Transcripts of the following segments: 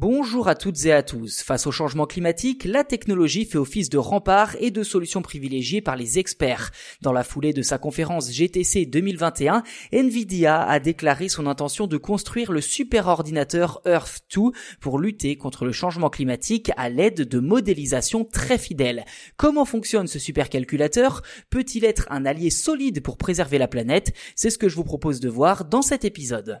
Bonjour à toutes et à tous. Face au changement climatique, la technologie fait office de rempart et de solution privilégiée par les experts. Dans la foulée de sa conférence GTC 2021, Nvidia a déclaré son intention de construire le superordinateur Earth 2 pour lutter contre le changement climatique à l'aide de modélisation très fidèles. Comment fonctionne ce supercalculateur? Peut-il être un allié solide pour préserver la planète? C'est ce que je vous propose de voir dans cet épisode.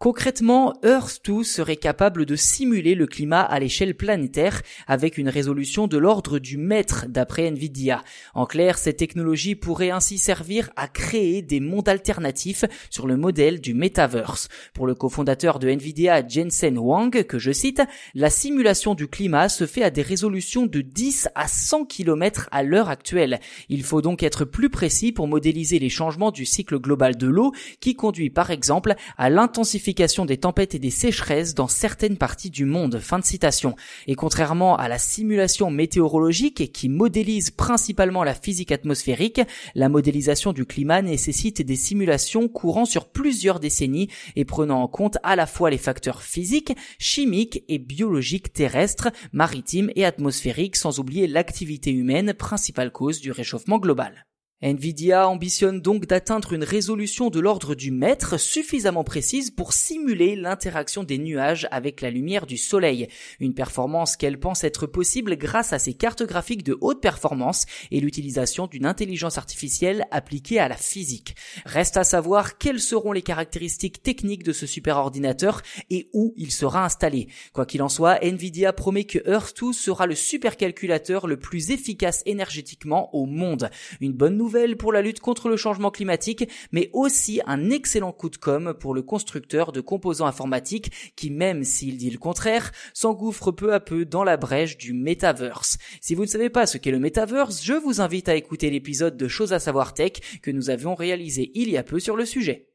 Concrètement, Earth 2 serait capable de simuler le climat à l'échelle planétaire avec une résolution de l'ordre du mètre d'après Nvidia. En clair, cette technologie pourrait ainsi servir à créer des mondes alternatifs sur le modèle du metaverse. Pour le cofondateur de Nvidia, Jensen Huang, que je cite, la simulation du climat se fait à des résolutions de 10 à 100 km à l'heure actuelle. Il faut donc être plus précis pour modéliser les changements du cycle global de l'eau qui conduit par exemple à l'intensification des tempêtes et des sécheresses dans certaines parties du monde. Fin de citation. Et contrairement à la simulation météorologique qui modélise principalement la physique atmosphérique, la modélisation du climat nécessite des simulations courant sur plusieurs décennies et prenant en compte à la fois les facteurs physiques, chimiques et biologiques terrestres, maritimes et atmosphériques sans oublier l'activité humaine, principale cause du réchauffement global. Nvidia ambitionne donc d'atteindre une résolution de l'ordre du mètre suffisamment précise pour simuler l'interaction des nuages avec la lumière du soleil, une performance qu'elle pense être possible grâce à ses cartes graphiques de haute performance et l'utilisation d'une intelligence artificielle appliquée à la physique. Reste à savoir quelles seront les caractéristiques techniques de ce superordinateur et où il sera installé. Quoi qu'il en soit, Nvidia promet que Earth 2 sera le supercalculateur le plus efficace énergétiquement au monde. Une bonne nouvelle pour la lutte contre le changement climatique, mais aussi un excellent coup de com pour le constructeur de composants informatiques qui, même s'il dit le contraire, s'engouffre peu à peu dans la brèche du metaverse. Si vous ne savez pas ce qu'est le metaverse, je vous invite à écouter l'épisode de Choses à savoir tech que nous avions réalisé il y a peu sur le sujet.